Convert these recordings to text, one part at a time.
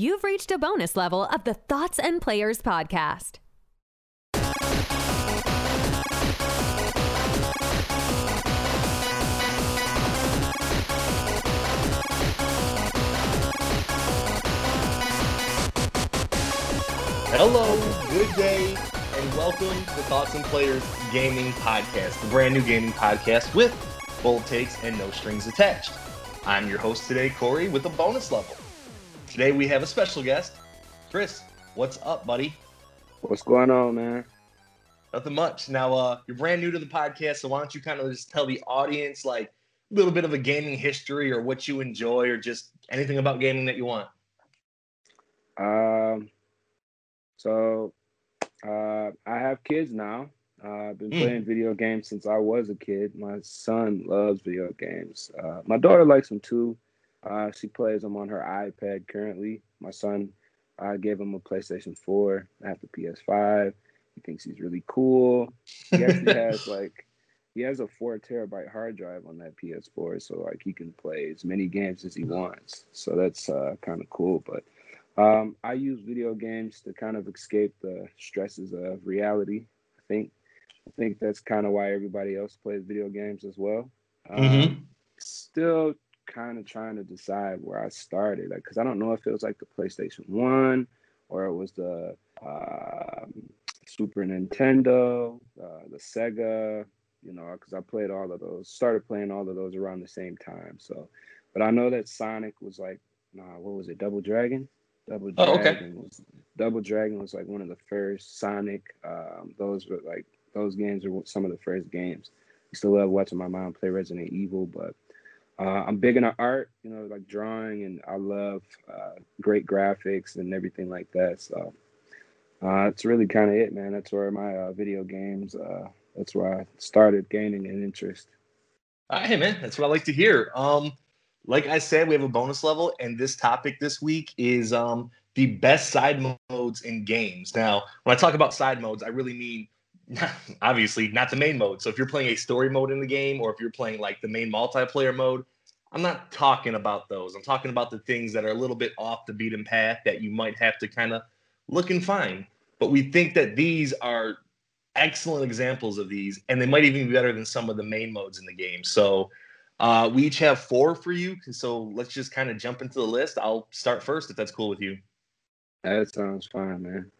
you've reached a bonus level of the Thoughts and Players podcast. Hello, good day, and welcome to the Thoughts and Players Gaming Podcast, the brand new gaming podcast with bold takes and no strings attached. I'm your host today, Cory, with a bonus level. Today we have a special guest, Chris. What's up, buddy? What's going on, man? Nothing much. Now, uh, you're brand new to the podcast, so why don't you kind of just tell the audience like a little bit of a gaming history or what you enjoy or just anything about gaming that you want? Um, so uh, I have kids now. Uh, I've been Mm. playing video games since I was a kid. My son loves video games. Uh, my daughter likes them too. Uh, she plays them on her iPad currently. My son, I gave him a PlayStation 4. I have the PS5. He thinks he's really cool. He actually has like he has a four terabyte hard drive on that PS4, so like he can play as many games as he wants. So that's uh, kind of cool. But um, I use video games to kind of escape the stresses of reality. I think I think that's kind of why everybody else plays video games as well. Um, Mhm. Still kind of trying to decide where I started, like because I don't know if it was like the PlayStation One or it was the um, Super Nintendo, uh, the Sega. You know, because I played all of those, started playing all of those around the same time. So, but I know that Sonic was like, nah, what was it, Double Dragon? Double Dragon Oh, okay. Was Double Dragon was like one of the first Sonic. Um, those were like those games were some of the first games. I still love watching my mom play Resident Evil, but uh, I'm big into art, you know, like drawing, and I love uh, great graphics and everything like that. So uh, it's really kind of it, man. That's where my uh, video games. Uh, that's where I started gaining an interest. Uh, hey man, that's what I like to hear. Um, like I said, we have a bonus level, and this topic this week is um the best side modes in games. Now, when I talk about side modes, I really mean obviously not the main mode. So if you're playing a story mode in the game, or if you're playing like the main multiplayer mode, I'm not talking about those. I'm talking about the things that are a little bit off the beaten path that you might have to kind of look and find. But we think that these are excellent examples of these, and they might even be better than some of the main modes in the game. So uh, we each have four for you. So let's just kind of jump into the list. I'll start first if that's cool with you. That sounds fine, man.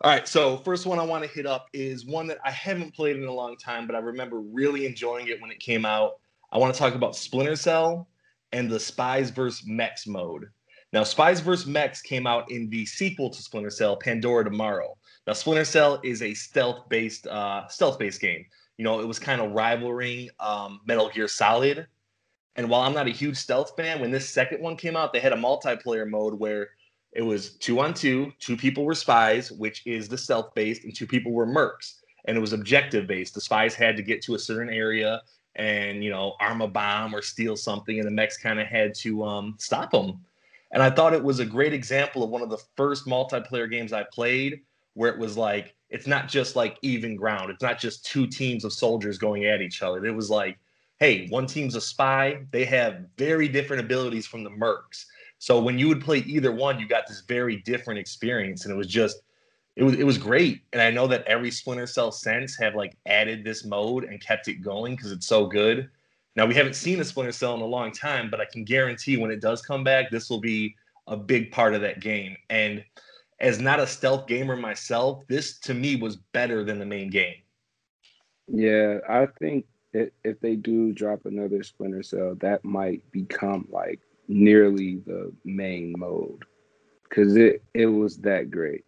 All right. So first one I want to hit up is one that I haven't played in a long time, but I remember really enjoying it when it came out. I want to talk about Splinter Cell and the Spies vs. Mercs mode. Now, Spies vs. Mercs came out in the sequel to Splinter Cell, Pandora Tomorrow. Now, Splinter Cell is a stealth-based uh, stealth-based game. You know, it was kind of rivaling um, Metal Gear Solid. And while I'm not a huge stealth fan, when this second one came out, they had a multiplayer mode where it was two on two, two people were spies, which is the stealth-based, and two people were mercs. And it was objective-based. The spies had to get to a certain area and you know arm a bomb or steal something, and the mercs kind of had to um, stop them. And I thought it was a great example of one of the first multiplayer games I played where it was like it's not just like even ground. It's not just two teams of soldiers going at each other. It was like, hey, one team's a spy. They have very different abilities from the mercs. So when you would play either one, you got this very different experience, and it was just it was it was great. And I know that every Splinter Cell since have like added this mode and kept it going because it's so good. Now we haven't seen a Splinter Cell in a long time, but I can guarantee when it does come back, this will be a big part of that game. And as not a stealth gamer myself, this to me was better than the main game. Yeah, I think if they do drop another Splinter Cell, that might become like nearly the main mode because it it was that great.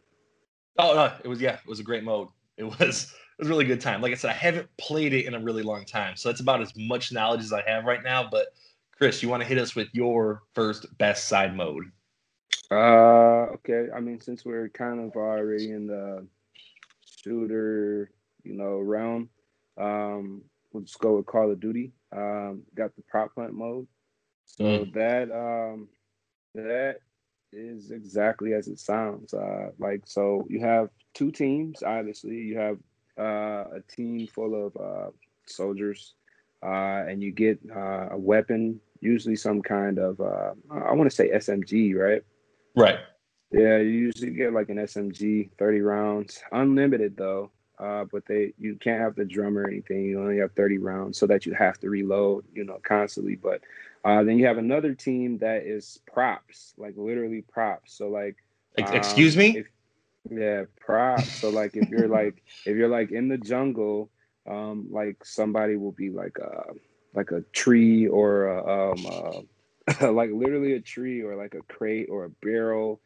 Oh no, it was yeah, it was a great mode. It was it was a really good time. Like I said, I haven't played it in a really long time, so that's about as much knowledge as I have right now. But Chris, you want to hit us with your first best side mode? Uh, okay. I mean, since we're kind of already in the shooter, you know, realm, um, we'll just go with Call of Duty. Um, got the prop hunt mode, so Mm. that um, that is exactly as it sounds. Uh, like so, you have two teams. Obviously, you have uh, a team full of uh, soldiers, uh, and you get uh, a weapon, usually some kind of uh, I want to say SMG, right? Right. Yeah, you usually get like an SMG, 30 rounds, unlimited though. Uh, but they you can't have the drum or anything. You only have 30 rounds, so that you have to reload, you know, constantly. But uh, then you have another team that is props, like literally props. So like, um, excuse me. If, yeah, props. So like, if you're like, if you're like in the jungle, um, like somebody will be like a like a tree or a, um, uh, like literally a tree or like a crate or a barrel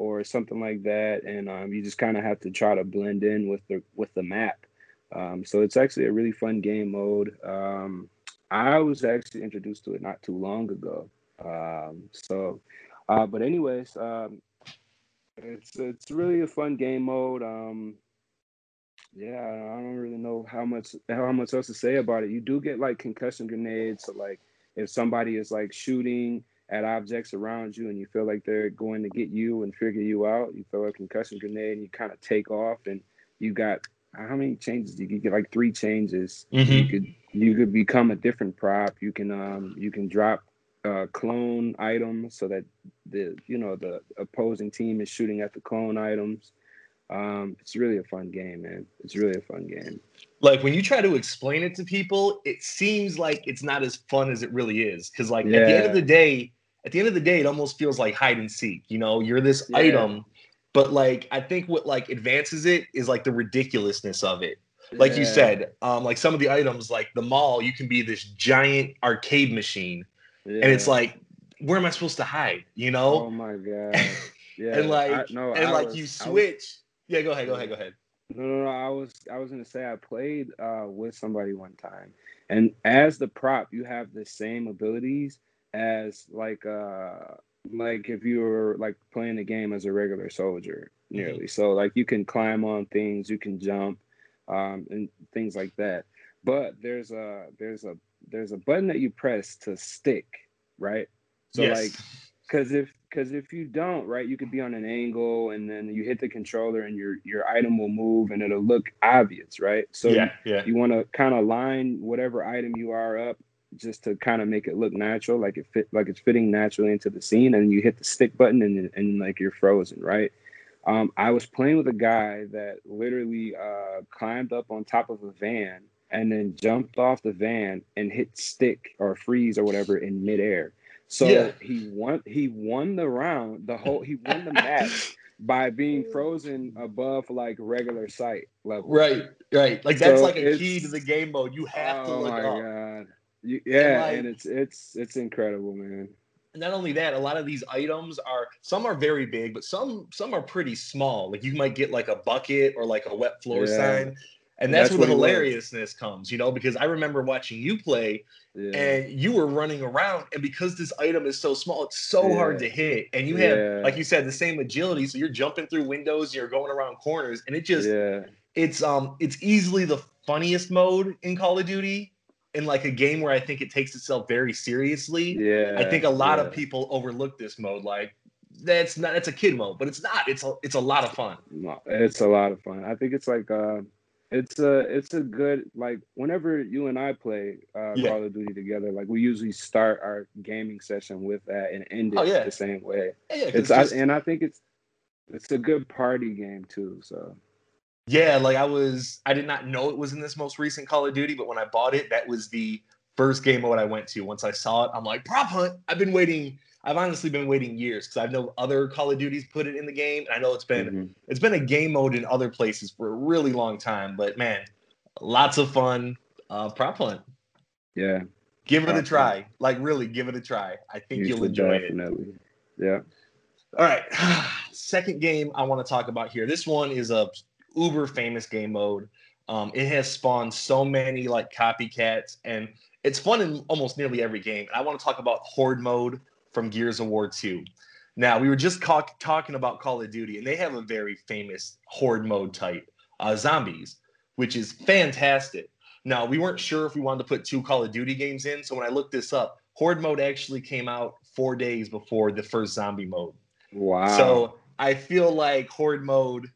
or something like that, and um, you just kind of have to try to blend in with the with the map. Um, so it's actually a really fun game mode. Um, I was actually introduced to it not too long ago. Um, so, uh, but anyways, um, it's it's really a fun game mode. Um, yeah, I don't really know how much how much else to say about it. You do get like concussion grenades, so like if somebody is like shooting at objects around you and you feel like they're going to get you and figure you out, you throw a concussion grenade and you kind of take off and you got how many changes you get like three changes. Mm-hmm. You could you could become a different prop. You can um you can drop uh, clone items so that the you know the opposing team is shooting at the clone items. Um, it's really a fun game, man. It's really a fun game. Like when you try to explain it to people, it seems like it's not as fun as it really is. Because like yeah. at the end of the day, at the end of the day, it almost feels like hide and seek. You know, you're this yeah. item, but like I think what like advances it is like the ridiculousness of it. Like yeah. you said, um, like some of the items, like the mall, you can be this giant arcade machine, yeah. and it's like, where am I supposed to hide? You know? Oh my god! Yeah, and like, I, no, and I like was, you switch. Was, yeah, go ahead, go ahead, go ahead. No, no, no. I was, I was gonna say I played uh, with somebody one time, and as the prop, you have the same abilities as like uh like if you were like playing the game as a regular soldier nearly mm-hmm. so like you can climb on things you can jump um and things like that but there's a there's a there's a button that you press to stick right so yes. like because if because if you don't right you could be on an angle and then you hit the controller and your your item will move and it'll look obvious right so yeah, yeah. you want to kind of line whatever item you are up just to kind of make it look natural, like it fit, like it's fitting naturally into the scene. And you hit the stick button, and and like you're frozen, right? Um, I was playing with a guy that literally uh, climbed up on top of a van and then jumped off the van and hit stick or freeze or whatever in midair. So yeah. he won. He won the round. The whole he won the match by being frozen above like regular sight level. Right, right. Like that's so like a key to the game mode. You have oh to look my up. God. Yeah, and, like, and it's it's it's incredible, man. Not only that, a lot of these items are some are very big, but some some are pretty small. Like you might get like a bucket or like a wet floor yeah. sign. And that's, that's where the hilariousness comes, you know, because I remember watching you play yeah. and you were running around. And because this item is so small, it's so yeah. hard to hit. And you have, like you said, the same agility. So you're jumping through windows, you're going around corners, and it just it's um it's easily the funniest mode in Call of Duty in like a game where I think it takes itself very seriously. Yeah. I think a lot yeah. of people overlook this mode. Like that's not that's a kid mode, but it's not. It's a it's a lot of fun. No, it's a lot of fun. I think it's like uh it's a it's a good like whenever you and I play uh yeah. Call of Duty together, like we usually start our gaming session with that and end it oh, yeah. the same way. Yeah, it's just, I, and I think it's it's a good party game too. So yeah, like I was, I did not know it was in this most recent Call of Duty, but when I bought it, that was the first game mode I went to. Once I saw it, I'm like, prop hunt. I've been waiting. I've honestly been waiting years because I know other Call of Duties put it in the game, and I know it's been mm-hmm. it's been a game mode in other places for a really long time. But man, lots of fun. Uh, prop hunt. Yeah, give it a try. Hunt. Like really, give it a try. I think you will enjoy definitely. it. Yeah. All right. Second game I want to talk about here. This one is a uber famous game mode. Um, it has spawned so many like copycats, and it's fun in almost nearly every game. And I want to talk about Horde mode from Gears of War 2. Now, we were just ca- talking about Call of Duty, and they have a very famous Horde mode type, uh, zombies, which is fantastic. Now, we weren't sure if we wanted to put two Call of Duty games in, so when I looked this up, Horde mode actually came out four days before the first zombie mode. Wow. So I feel like Horde mode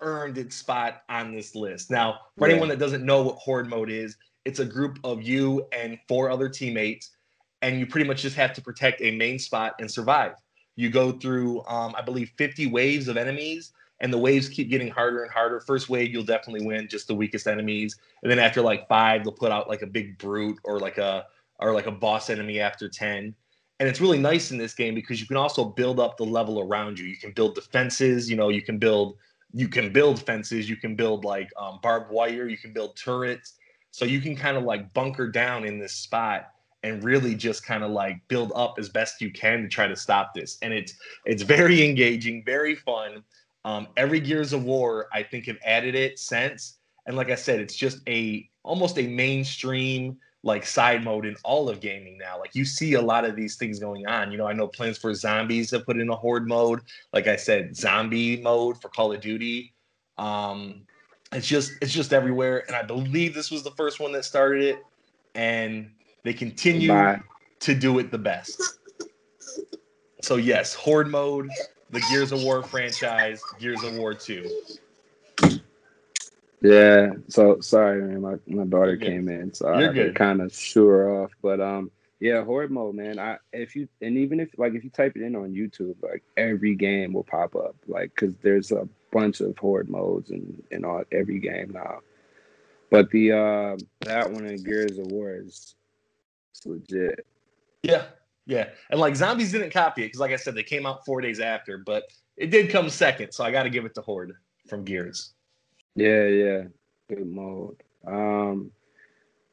earned its spot on this list. Now, for yeah. anyone that doesn't know what Horde mode is, it's a group of you and four other teammates, and you pretty much just have to protect a main spot and survive. You go through, um, I believe, 50 waves of enemies, and the waves keep getting harder and harder. First wave, you'll definitely win, just the weakest enemies, and then after like five, they'll put out like a big brute or like a or like a boss enemy after 10. And it's really nice in this game because you can also build up the level around you. You can build defenses, you know, you can build you can build fences, you can build like um, barbed wire, you can build turrets. So you can kind of like bunker down in this spot and really just kind of like build up as best you can to try to stop this. And it's it's very engaging, very fun. Um, every Gears of War, I think, have added it since. And like I said, it's just a almost a mainstream like side mode in all of gaming now. Like you see a lot of these things going on. You know, I know Plants vs. Zombies have put in a horde mode. Like I said, zombie mode for Call of Duty. Um, it's just it's just everywhere. And I believe this was the first one that started it. And they continue Bye. to do it the best. So yes, Horde mode, the Gears of War franchise, Gears of War 2. Yeah, so sorry, man. My, my daughter came in, so I kind of shoo her off. But um, yeah, horde mode, man. I if you and even if like if you type it in on YouTube, like every game will pop up, like because there's a bunch of horde modes in in all every game now. But the uh that one in Gears of War is legit. Yeah, yeah, and like zombies didn't copy it because, like I said, they came out four days after, but it did come second, so I got to give it to Horde from Gears. Yeah, yeah, good mode. Um,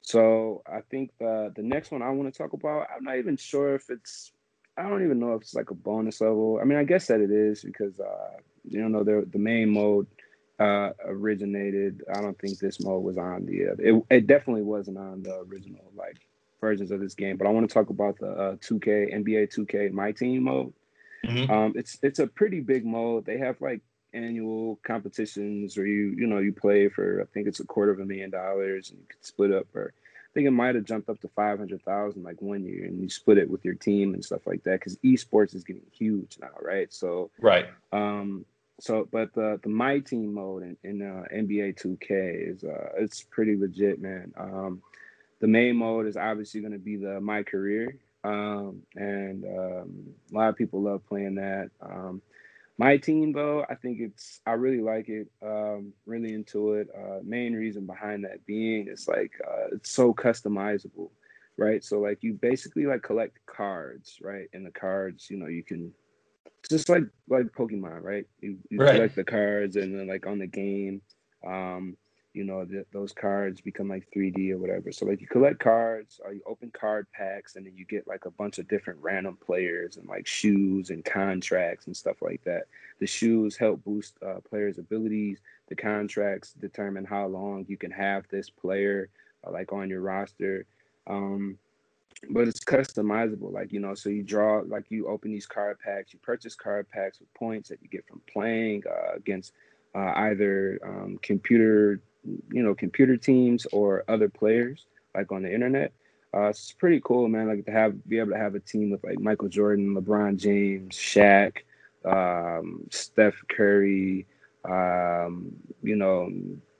so I think the the next one I want to talk about, I'm not even sure if it's. I don't even know if it's like a bonus level. I mean, I guess that it is because uh, you know the the main mode uh, originated. I don't think this mode was on the. Uh, it it definitely wasn't on the original like versions of this game. But I want to talk about the uh, 2K NBA 2K My Team mode. Mm-hmm. Um, it's it's a pretty big mode. They have like annual competitions where you you know you play for I think it's a quarter of a million dollars and you could split up or I think it might have jumped up to five hundred thousand like one year and you split it with your team and stuff like that because esports is getting huge now, right? So right. Um, so but the the my team mode in, in uh, NBA 2K is uh it's pretty legit, man. Um, the main mode is obviously going to be the my career, um, and um, a lot of people love playing that. Um, my team, though, I think it's I really like it. Um, really into it. Uh, main reason behind that being it's like uh, it's so customizable, right? So like you basically like collect cards, right? And the cards, you know, you can just like like Pokemon, right? You, you right. collect the cards, and then like on the game, um, you know those cards become like 3d or whatever. So like you collect cards or you open card packs and then you get like a bunch of different random players and like shoes and contracts and stuff like that. The shoes help boost uh, players abilities. The contracts determine how long you can have this player uh, like on your roster. Um, but it's customizable like you know so you draw like you open these card packs you purchase card packs with points that you get from playing uh, against uh, either um, computer you know computer teams or other players like on the internet. Uh, it's pretty cool, man. Like to have be able to have a team with like Michael Jordan, LeBron James, Shaq, um, Steph Curry, um, you know,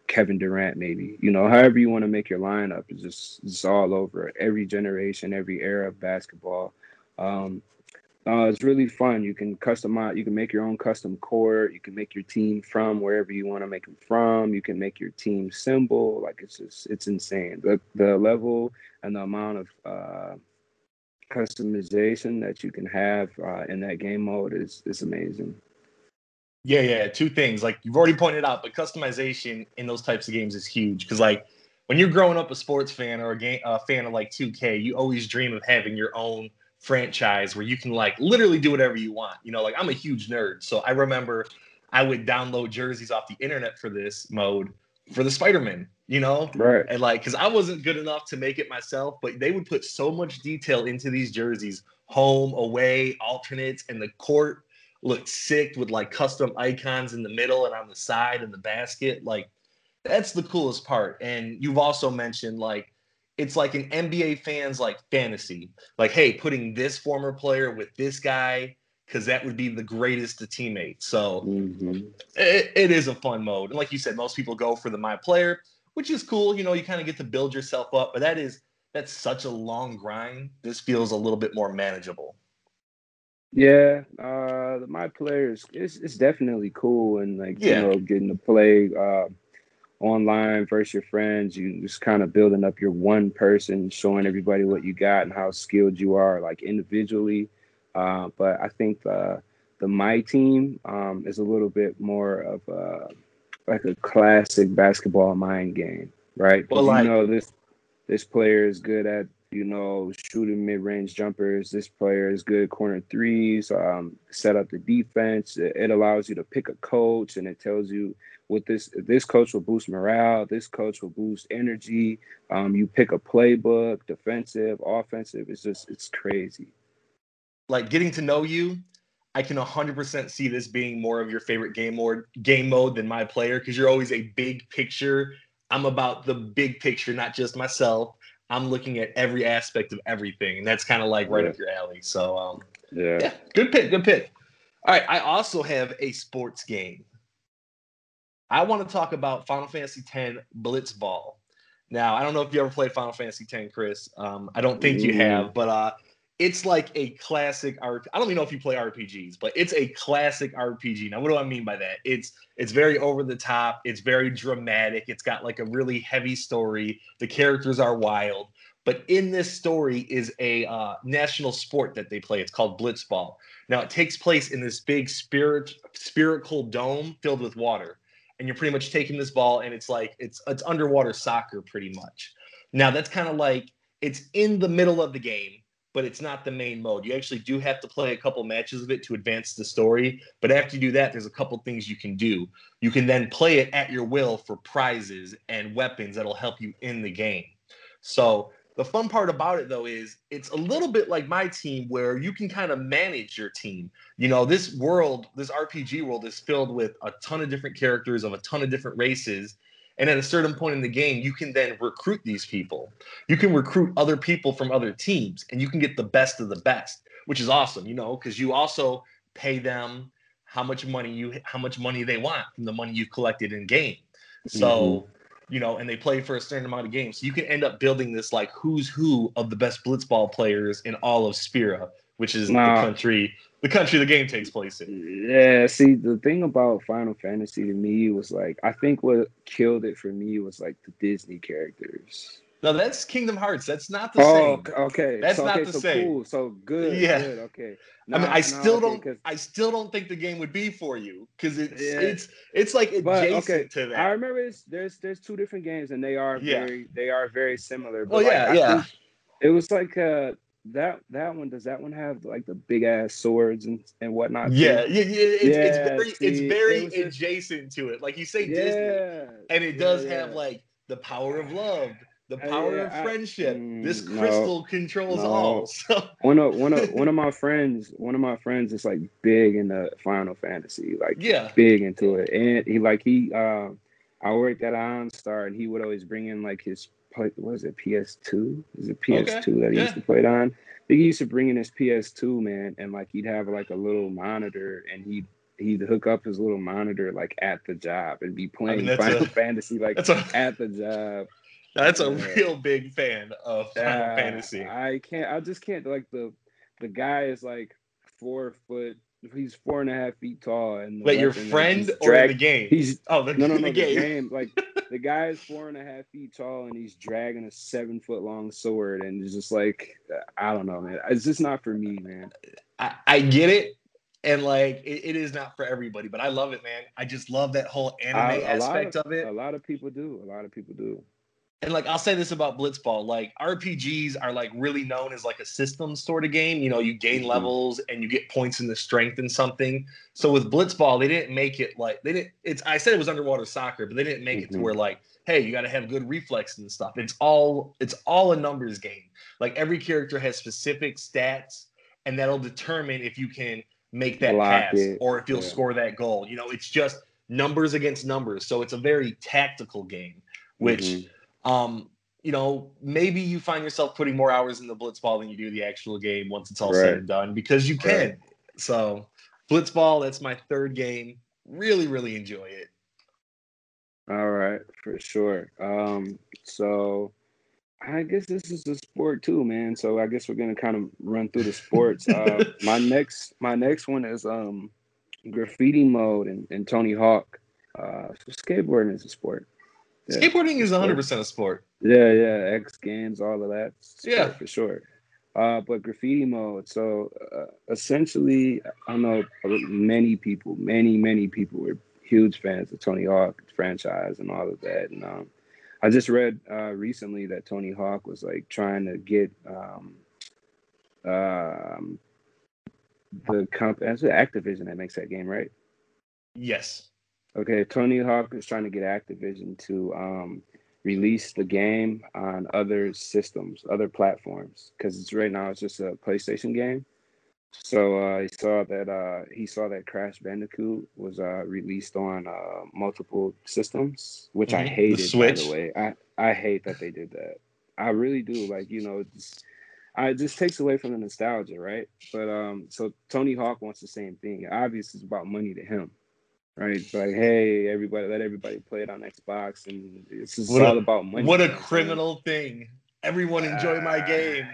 Kevin Durant, maybe. You know, however you want to make your lineup is just it's all over every generation, every era of basketball. Um, uh, it's really fun. You can customize. You can make your own custom core. You can make your team from wherever you want to make them from. You can make your team symbol. Like it's just it's insane. The the level and the amount of uh, customization that you can have uh, in that game mode is is amazing. Yeah, yeah. Two things like you've already pointed out, but customization in those types of games is huge because like when you're growing up a sports fan or a game a fan of like 2K, you always dream of having your own franchise where you can like literally do whatever you want. You know, like I'm a huge nerd, so I remember I would download jerseys off the internet for this mode for the Spider-Man, you know? Right. And like cuz I wasn't good enough to make it myself, but they would put so much detail into these jerseys, home, away, alternates and the court looked sick with like custom icons in the middle and on the side and the basket. Like that's the coolest part. And you've also mentioned like it's like an NBA fans like fantasy. Like, hey, putting this former player with this guy because that would be the greatest to teammate. So mm-hmm. it, it is a fun mode. And like you said, most people go for the my player, which is cool. You know, you kind of get to build yourself up, but that is that's such a long grind. This feels a little bit more manageable. Yeah, uh, my players, it's it's definitely cool and like Yeah. you know getting to play uh, online versus your friends. You just kind of building up your one person, showing everybody what you got and how skilled you are, like individually. Uh, but I think the the my team um, is a little bit more of a like a classic basketball mind game, right? Well, like- you know this this player is good at you know shooting mid range jumpers. This player is good corner threes. Um, set up the defense. It, it allows you to pick a coach, and it tells you what this this coach will boost morale. This coach will boost energy. Um, you pick a playbook, defensive, offensive. It's just it's crazy. like getting to know you, I can 100% see this being more of your favorite game mode, game mode than my player because you're always a big picture. I'm about the big picture, not just myself. I'm looking at every aspect of everything, and that's kind of like right Yeah. up your alley. So, um, Yeah. yeah, good pick, good pick. All right, I also have a sports game. I want to talk about Final Fantasy X Blitzball. Now, I don't know if you ever played Final Fantasy X, Chris. Um, I don't think you have, but uh, it's like a classic RP. I don't even know if you play RPGs, but it's a classic RPG. Now, what do I mean by that? It's it's very over the top. It's very dramatic. It's got like a really heavy story. The characters are wild. But in this story is a uh, national sport that they play. It's called Blitzball. Now it takes place in this big spirit spherical dome filled with water, and you're pretty much taking this ball, and it's like it's it's underwater soccer pretty much. Now that's kind of like it's in the middle of the game, but it's not the main mode. You actually do have to play a couple matches of it to advance the story. But after you do that, there's a couple things you can do. You can then play it at your will for prizes and weapons that'll help you in the game. So the fun part about it though is it's a little bit like my team where you can kind of manage your team. You know, this world, this RPG world is filled with a ton of different characters of a ton of different races. And at a certain point in the game, you can then recruit these people. You can recruit other people from other teams and you can get the best of the best, which is awesome, you know, because you also pay them how much money you how much money they want from the money you've collected in game. So, mm-hmm. you know, and they play for a certain amount of games. So you can end up building this like who's who of the best blitzball players in all of Spira, which is Nah. the country the country the game takes place in. Yeah, see, the thing about Final Fantasy to me was like, I think what killed it for me was like the Disney characters. No, that's Kingdom Hearts. That's not the Oh, same. okay. That's so, not okay, the so same. Cool. So good. Yeah. Good. Okay. I mean, I still okay, don't. 'cause- I still don't think the game would be for you because it's Yeah. it's it's like But, adjacent okay, to that. I remember it's, there's there's two different games and they are Yeah. very they are very similar. Well, like, yeah, yeah. It was like uh that that one. Does that one have like the big ass swords and and whatnot? yeah, yeah, yeah. It's, it's very see, it's it very just- adjacent to it. Like you say Disney, and it does yeah, have yeah. like the power of love, the Uh, power yeah, of I- friendship. this mm, no, crystal controls no. all. So one of one of one of my friends one of my friends is like big in the Final Fantasy, like yeah, big into it, and he like he um I worked at OnStar and he would always bring in like his play- what is it PS2? Is it PS2 that he yeah. used to play it on? I think he used to bring in his PS2 man, and like he'd have like a little monitor, and he'd he'd hook up his little monitor like at the job and be playing that's Final a- Fantasy like that's a at the job. that's a real big fan of Final Uh, Fantasy. I can't. I just can't. Like the the guy is like four foot. He's four and a half feet tall. And the Wait, your friend or drag- the game? He's oh, the, no, no, no. The game. game. Like the guy is four and a half feet tall, and he's dragging a seven foot long sword, and it's just like I don't know, man. It's just not for me, man. I, I get it. And like it, it is not for everybody, but I love it, man. I just love that whole anime I- a lot aspect of it. A lot of people do. A lot of people do. And like I'll say this about Blitzball, like RPGs are like really known as like a system sort of game. You know, you gain Mhm. levels and you get points in the strength and something. So with Blitzball, they didn't make it like they didn't. It's I said it was underwater soccer, but they didn't make it to Mhm. where like, hey, you got to have good reflexes and stuff. It's all it's all a numbers game. Like every character has specific stats, and that'll determine if you can make that Block pass it, or if you'll yeah. score that goal. You know, it's just numbers against numbers. So it's a very tactical game, which Mhm. Um, you know, maybe you find yourself putting more hours in the blitzball than you do the actual game once it's all said and done because you can. Right. So, blitzball, that's my third game. Really, really enjoy it. All right, for sure. Um, so I guess this is a sport too, man. So I guess we're gonna kind of run through the sports. uh, my next, my next one is um, graffiti mode and, and Tony Hawk. Uh, so skateboarding is a sport. Yeah. Skateboarding is 100 percent a sport. Yeah, yeah, X Games, all of that. Yeah, for sure. Uh, but graffiti mode. So uh, essentially, I know many people, many many people were huge fans of Tony Hawk franchise and all of that. And um, I just read uh, recently that Tony Hawk was like trying to get um, um, the it's Activision that makes that game, right? Yes. Okay, Tony Hawk is trying to get Activision to um, release the game on other systems, other platforms, because it's right now it's just a PlayStation game. So uh, he saw that uh, he saw that Crash Bandicoot was uh, released on uh, multiple systems, which mm-hmm. I hated. The Switch. By the way, I I hate that they did that. I really do. Like you know, it's, I, it just takes away from the nostalgia, right? But um, so Tony Hawk wants the same thing. Obviously, it's about money to him, right? It's like, hey, everybody, let everybody play it on Xbox, and it's all a, about money. What a criminal thing! Everyone enjoy my ah. game.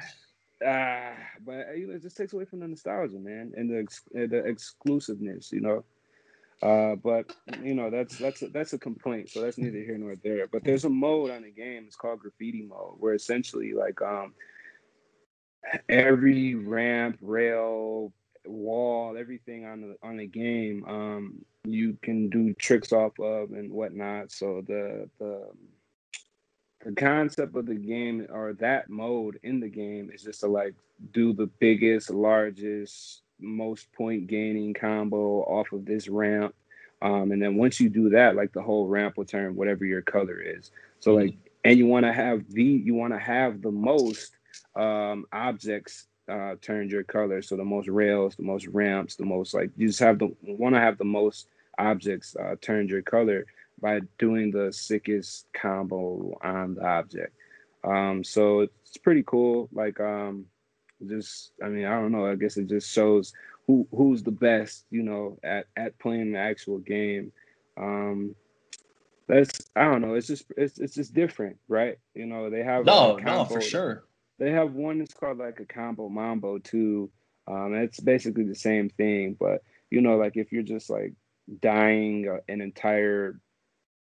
Ah, but uh, you know, it just takes away from the nostalgia, man, and the uh, the exclusiveness, you know. Uh, but you know, that's that's a, that's a complaint, so that's neither here nor there. But there's a mode on the game. It's called graffiti mode, where essentially, like, um, every ramp, rail, wall, everything on the on the game, um, you can do tricks off of and whatnot. So the the the concept of the game or that mode in the game is just to like do the biggest, largest, most point gaining combo off of this ramp. Um, and then once you do that, like the whole ramp will turn whatever your color is. So mm-hmm. like, and you want to have the you want to have the most um, objects uh, turned your color. So the most rails, the most ramps, the most like you just have the want to have the most objects uh, turned your color by doing the sickest combo on the object. Um, so it's pretty cool. Like, um, just I mean, I don't know. I guess it just shows who who's the best, you know, at at playing the actual game. Um, that's I don't know. It's just it's it's just different, right? You know, they have no, no, for sure. They have one that's called like a combo mambo too. Um, it's basically the same thing, but you know, like if you're just like dying an entire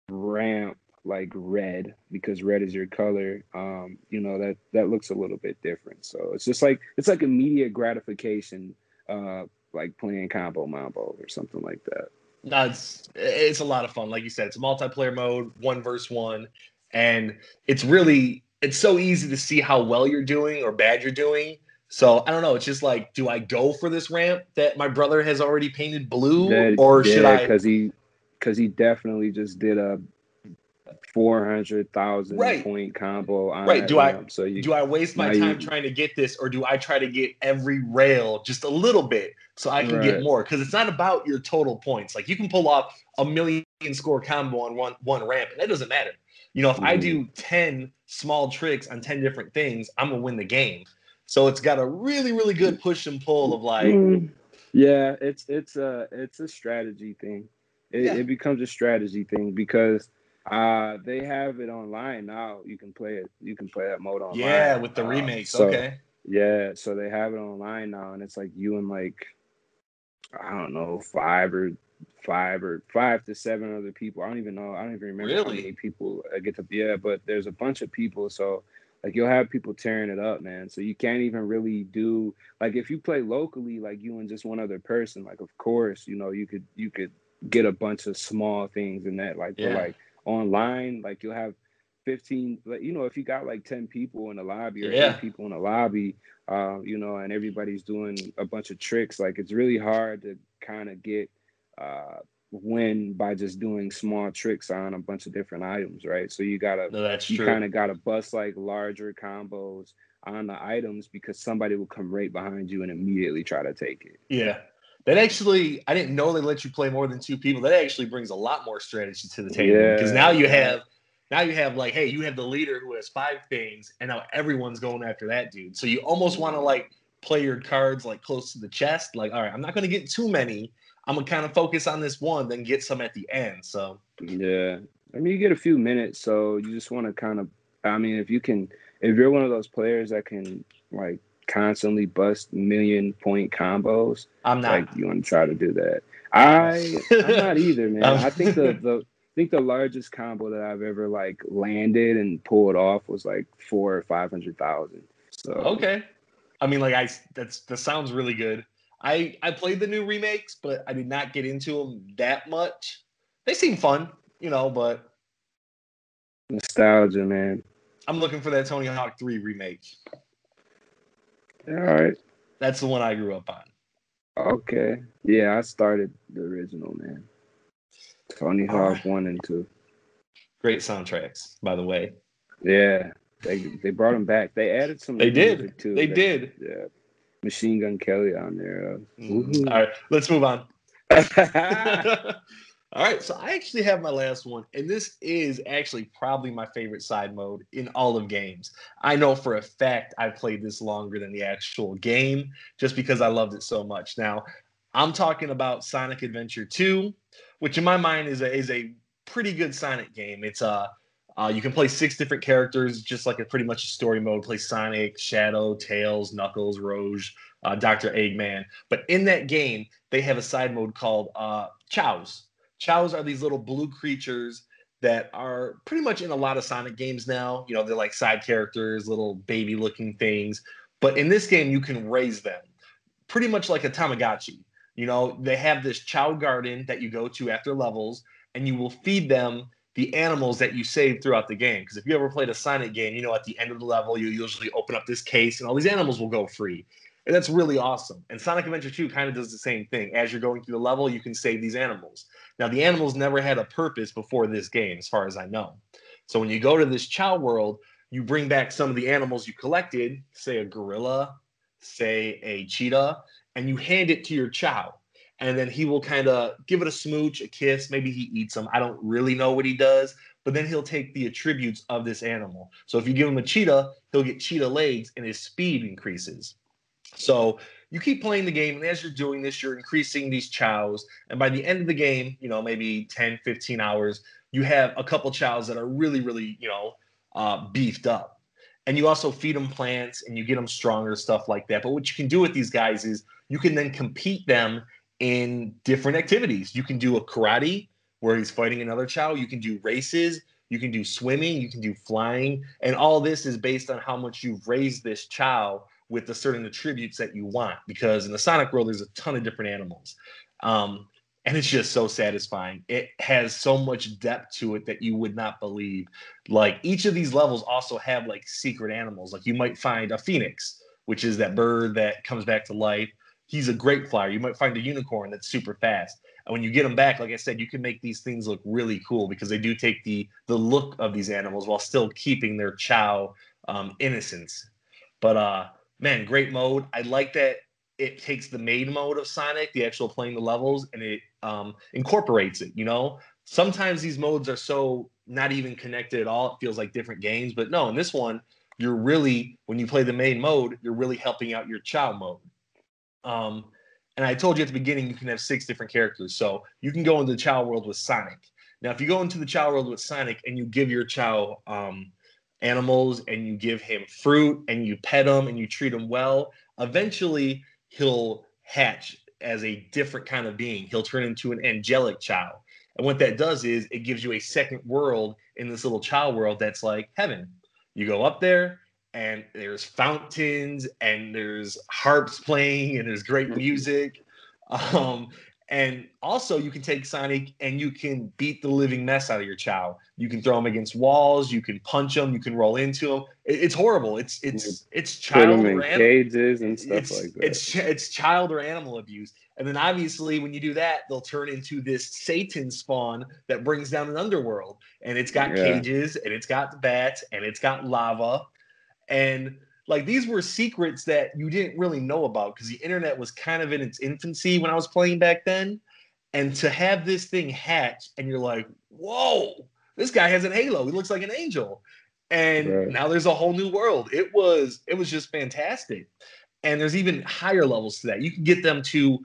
ramp like red because red is your color um you know that that looks a little bit different. So it's just like it's like immediate gratification uh like playing combo mambo or something like that. No it's it's a lot of fun. Like you said it's multiplayer mode one versus one and it's really it's so easy to see how well you're doing or bad you're doing so I don't know. It's just like, do I go for this ramp that my brother has already painted blue, that, or should I? Because he because he definitely just did a four hundred thousand right. point combo. right? Do I so you, do I waste my time you, trying to get this, or do I try to get every rail just a little bit so I can right. get more? Because it's not about your total points. Like you can pull off a million score combo on one one ramp, and that doesn't matter. You know, if mm. I do mm-hmm. ten small tricks on ten different things, I'm gonna win the game. So it's got a really really good push and pull of like. Mm. Yeah, it's it's a it's a strategy thing. It, yeah. it becomes a strategy thing because uh they have it online now. You can play it. You can play that mode online. Yeah, with the uh, remakes. So, okay. Yeah, so they have it online now, and it's like you and like I don't know five or five or five to seven other people. I don't even know. I don't even remember really? how many people I get to. Yeah, but there's a bunch of people. So like you'll have people tearing it up, man. So you can't even really do like if you play locally, like you and just one other person. Like of course, you know you could you could get a bunch of small things in that. Like yeah. like online, like you'll have 15 like you know if you got like 10 people in the lobby or yeah. 8 people in the lobby uh, you know and everybody's doing a bunch of tricks like it's really hard to kind of get uh, win by just doing small tricks on a bunch of different items right? So you gotta no, that's you kind of gotta bust like larger combos on the items because somebody will come right behind you and immediately try to take it. Yeah that actually I didn't know they let you play more than two people. That actually brings a lot more strategy to the table yeah. because now you have now you have like, hey, you have the leader who has five things, and now everyone's going after that dude. So you almost want to like play your cards like close to the chest. Like, all right, I'm not gonna get too many. I'm gonna kind of focus on this one, then get some at the end. So yeah, I mean, you get a few minutes, so you just want to kind of. I mean, if you can if you're one of those players that can like constantly bust million point combos, I'm not. like you want to try to do that. I I'm not either, man. Um, I think the the I think the largest combo that I've ever like landed and pulled off was like four or five hundred thousand. So Okay. I mean, like I that's that sounds really good. I I played the new remakes, but I did not get into them that much. They seem fun, you know, but nostalgia, man. I'm looking for that Tony Hawk 3 remake. All right. That's the one I grew up on. Okay. Yeah, I started the original, man. Tony Hawk right. one and two. Great soundtracks, by the way. Yeah, they they brought them back. They added some. They did. too. They did. Yeah, Machine Gun Kelly on there. uh, Mm. woohoo. All right, let's move on. All right, so I actually have my last one, and this is actually probably my favorite side mode in all of games. I know for a fact I've played this longer than the actual game just because I loved it so much. Now, I'm talking about Sonic Adventure 2, which in my mind is a is a pretty good Sonic game. It's uh, uh you can play six different characters, just like a pretty much a story mode. Play Sonic, Shadow, Tails, Knuckles, Rouge, uh, Dr. Eggman. But in that game, they have a side mode called uh, Chaos. Chaos are these little blue creatures that are pretty much in a lot of Sonic games now. You know, they're like side characters, little baby looking things. But in this game, you can raise them pretty much like a Tamagotchi. You know, they have this Chao garden that you go to after levels, and you will feed them the animals that you save throughout the game. Because if you ever played a Sonic game, you know, at the end of the level, you usually open up this case and all these animals will go free. And that's really awesome. And Sonic Adventure 2 kind of does the same thing. As you're going through the level, you can save these animals. Now, the animals never had a purpose before this game, as far as I know. So when you go to this Chao world, you bring back some of the animals you collected, say a gorilla, say a cheetah, and you hand it to your Chao. And then he will kind of give it a smooch, a kiss. Maybe he eats them. I don't really know what he does, but then he'll take the attributes of this animal. So if you give him a cheetah, he'll get cheetah legs and his speed increases. So you keep playing the game, and as you're doing this, you're increasing these Chaos. And by the end of the game, you know, maybe 10, 15 hours, you have a couple Chaos that are really, really, you know, uh, beefed up. And you also feed them plants and you get them stronger, stuff like that. But what you can do with these guys is you can then compete them in different activities. You can do a karate where he's fighting another Chao. You can do races. You can do swimming. You can do flying. And all this is based on how much you've raised this Chao with the certain attributes that you want. Because in the Sonic world, there's a ton of different animals. Um, and it's just so satisfying. It has so much depth to it that you would not believe. Like each of these levels also have like secret animals. Like you might find a phoenix, which is that bird that comes back to life. He's a great flyer. You might find a unicorn that's super fast. And when you get them back, like I said, you can make these things look really cool because they do take the the look of these animals while still keeping their Chao um, innocence. But uh, man, great mode. I like that it takes the main mode of Sonic, the actual playing the levels, and it um, incorporates it. You know, sometimes these modes are so not even connected at all. It feels like different games, but no, in this one, you're really when you play the main mode, you're really helping out your Chao mode. Um, and I told you at the beginning, you can have six different characters, so you can go into the Chao world with Sonic. Now, if you go into the Chao world with Sonic and you give your Chao um, animals and you give him fruit and you pet him and you treat him well, eventually he'll hatch as a different kind of being. He'll turn into an angelic child. And what that does is it gives you a second world in this little child world that's like heaven. You go up there and there's fountains and there's harps playing and there's great music. Um, and also, you can take Sonic and you can beat the living mess out of your Chao. You can throw him against walls. You can punch him. You can roll into him. It- it's horrible. It's it's it's Put child in or an- cages and stuff it's, like that. It's it's child or animal abuse. And then obviously, when you do that, they'll turn into this Satan spawn that brings down an underworld. And it's got Yeah. cages, and it's got bats, and it's got lava, and like these were secrets that you didn't really know about because the internet was kind of in its infancy when I was playing back then. And to have this thing hatch, and you're like, whoa, this guy has an halo. He looks like an angel. And Right. now there's a whole new world. It was it was just fantastic. And there's even higher levels to that. You can get them to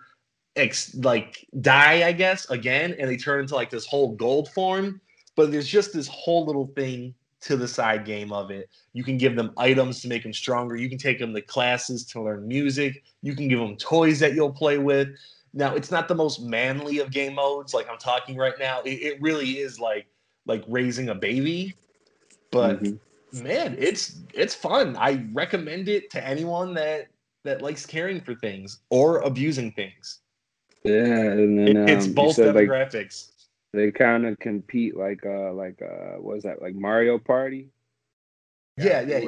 ex like die, I guess, again, and they turn into like this whole gold form. But there's just this whole little thing to the side game of it. You can give them items to make them stronger. You can take them to classes to learn music. You can give them toys that you'll play with. Now, it's not the most manly of game modes, like I'm talking right now. It, it really is like like raising a baby, but mm-hmm. man, it's it's fun. I recommend it to anyone that that likes caring for things or abusing things. Yeah, and then, it, it's um, both demographics. Like, they kind of compete like uh like uh what's that like Mario Party? Yeah, yeah.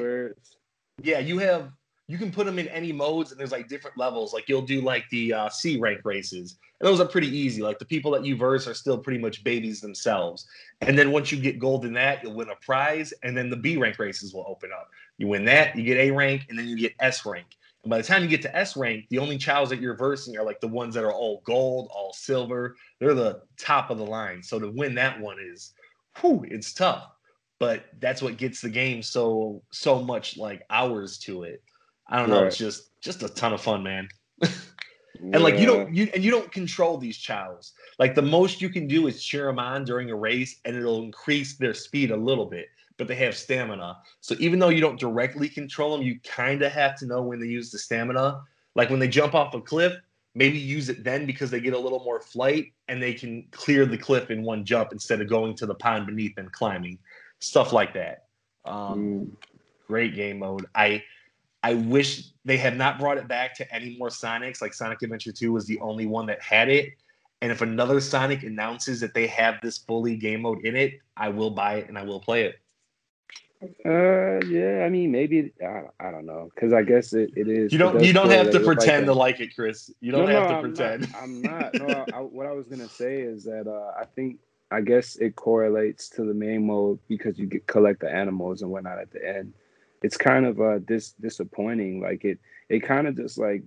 Yeah, you have you can put them in any modes and there's like different levels. Like you'll do like the uh, C rank races. And those are pretty easy. Like the people that you verse are still pretty much babies themselves. And then once you get gold in that, you'll win a prize. And then the B rank races will open up. You win that, you get A rank, and then you get S rank. And by the time you get to S rank, the only Chaos that you're versing are like the ones that are all gold, all silver. They're the top of the line. So to win that one is, whew, it's tough. But that's what gets the game so so much like hours to it. I don't know. Right. It's just just a ton of fun, man. and yeah. like you don't you and you don't control these Chaos. Like the most you can do is cheer them on during a race, and it'll increase their speed a little bit but they have stamina. So even though you don't directly control them, you kind of have to know when they use the stamina. Like when they jump off a cliff, maybe use it then because they get a little more flight and they can clear the cliff in one jump instead of going to the pond beneath and climbing. Stuff like that. Um, mm. Great game mode. I I wish they had not brought it back to any more Sonics. Like Sonic Adventure 2 was the only one that had it. And if another Sonic announces that they have this fully game mode in it, I will buy it and I will play it. Uh, yeah. I mean, maybe I, I don't know because I guess it, it is. You don't. You don't have to pretend like to like it, Chris. You don't no, have no, to I'm pretend. Not, I'm not. No. I, what I was gonna say is that uh, I think I guess it correlates to the main mode because you get collect the animals and whatnot at the end. It's kind of uh dis disappointing. Like it it kind of just like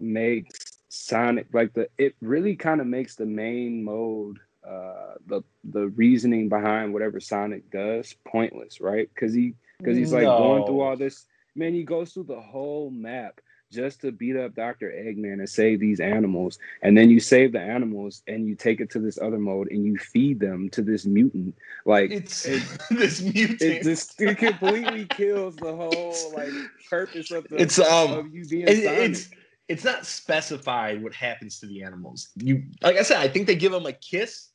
makes Sonic like the it really kind of makes the main mode uh, the the reasoning behind whatever Sonic does pointless, right? Because he because he's like no. going through all this. Man, he goes through the whole map just to beat up Dr. Eggman and save these animals. And then you save the animals and you take it to this other mode and you feed them to this mutant. Like it's it, this mutant. It just it completely kills the whole like purpose of the it's um of you being it, it's it's not specified what happens to the animals. You like I said, I think they give them a kiss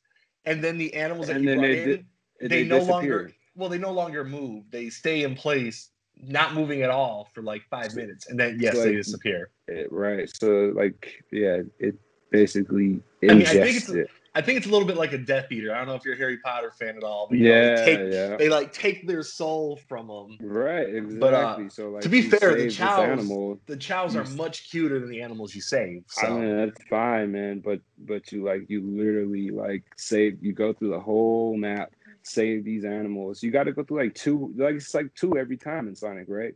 and then the animals that and you brought they, in, they, they no longer well, they no longer move. They stay in place, not moving at all for like five minutes, and then yes, like, they disappear. It, right. So like, yeah, it basically ingests I mean, I think it's, it. I think it's a little bit like a Death Eater. I don't know if you're a Harry Potter fan at all, but yeah, know, they, take, yeah. they like take their soul from them. Right, exactly. But, uh, so like, to be fair, the Chaos, the Chaos are much cuter than the animals you save. So. I mean, that's fine, man. But but you like you literally like save. You go through the whole map, save these animals. You got to go through like two, like it's like two every time in Sonic, right?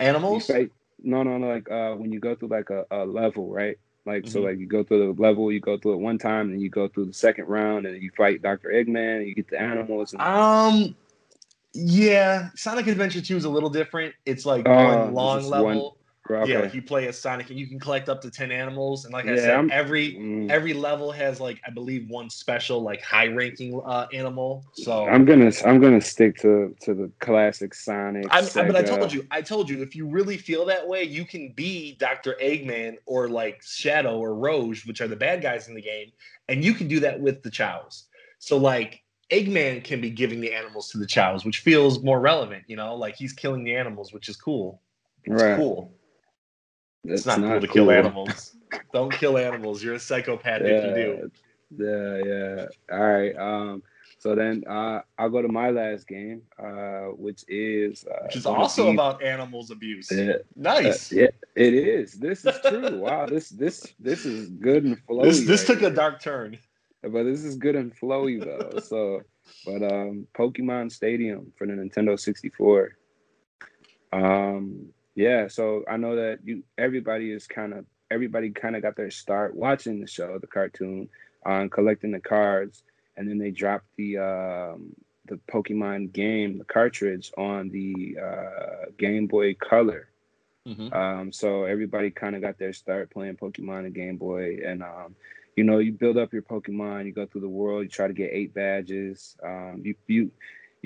Animals? no, no, no. Like uh, when you go through like a, a level, right? Like mm-hmm. so, like you go through the level, you go through it one time, and you go through the second round, and you fight Doctor Eggman, and you get the animals. And- um, yeah, Sonic Adventure Two is a little different. It's like uh, one long level. One, Okay. Yeah, like you play as Sonic and you can collect up to 10 animals. And like I said, I'm, every mm. every level has like I believe one special like high ranking uh, animal. So I'm gonna I'm gonna stick to to the classic Sonic. I, but I told you, I told you, if you really feel that way, you can be Dr. Eggman or like Shadow or Rouge, which are the bad guys in the game, and you can do that with the Chaos. So like Eggman can be giving the animals to the Chaos, which feels more relevant, you know, like he's killing the animals, which is cool. It's right. cool. It's not, not, cool to kill animals. Don't kill animals. You're a psychopath yeah, if you do. Yeah, yeah. All right. Um, so then uh, I'll go to my last game, uh, which is uh, which is also about animals abuse. Yeah, nice. Uh, yeah, it is. This is true. wow. This this this is good and flowy. This this right took here. a dark turn. But this is good and flowy though. so, but um, Pokemon Stadium for the Nintendo 64. Um, yeah, so I know that you everybody is kind of everybody kind of got their start watching the show, the cartoon, on uh, collecting the cards, and then they dropped the um, the Pokemon game, the cartridge on the uh, Game Boy Color. Mm-hmm. Um, so everybody kind of got their start playing Pokemon and Game Boy, and um, you know, you build up your Pokemon, you go through the world, you try to get eight badges. Um, you you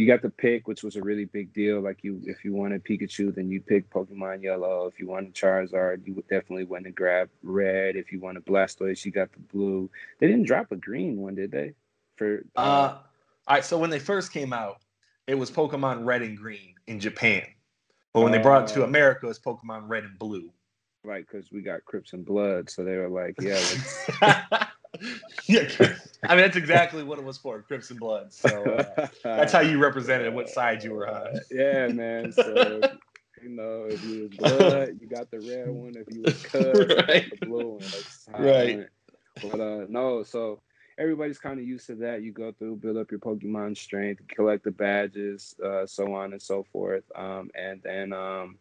you got the pick, which was a really big deal. Like you, if you wanted Pikachu, then you pick Pokemon Yellow. If you wanted Charizard, you would definitely went and grab Red. If you wanted Blastoise, you got the blue. They didn't drop a green one, did they? For uh, uh all right. So when they first came out, it was Pokemon Red and Green in Japan, but when uh, they brought it to oh. America, it's Pokemon Red and Blue. Right, because we got Crips and Blood, so they were like, yeah. yeah, I mean that's exactly what it was for, Crips and Blood. So uh, that's how you represented what side you were on. yeah, man. So you know, if you was blood, you got the red one. If you was cut, right. the blue one. right. But uh, no, so everybody's kind of used to that. You go through, build up your Pokemon strength, collect the badges, uh, so on and so forth. Um, and then um,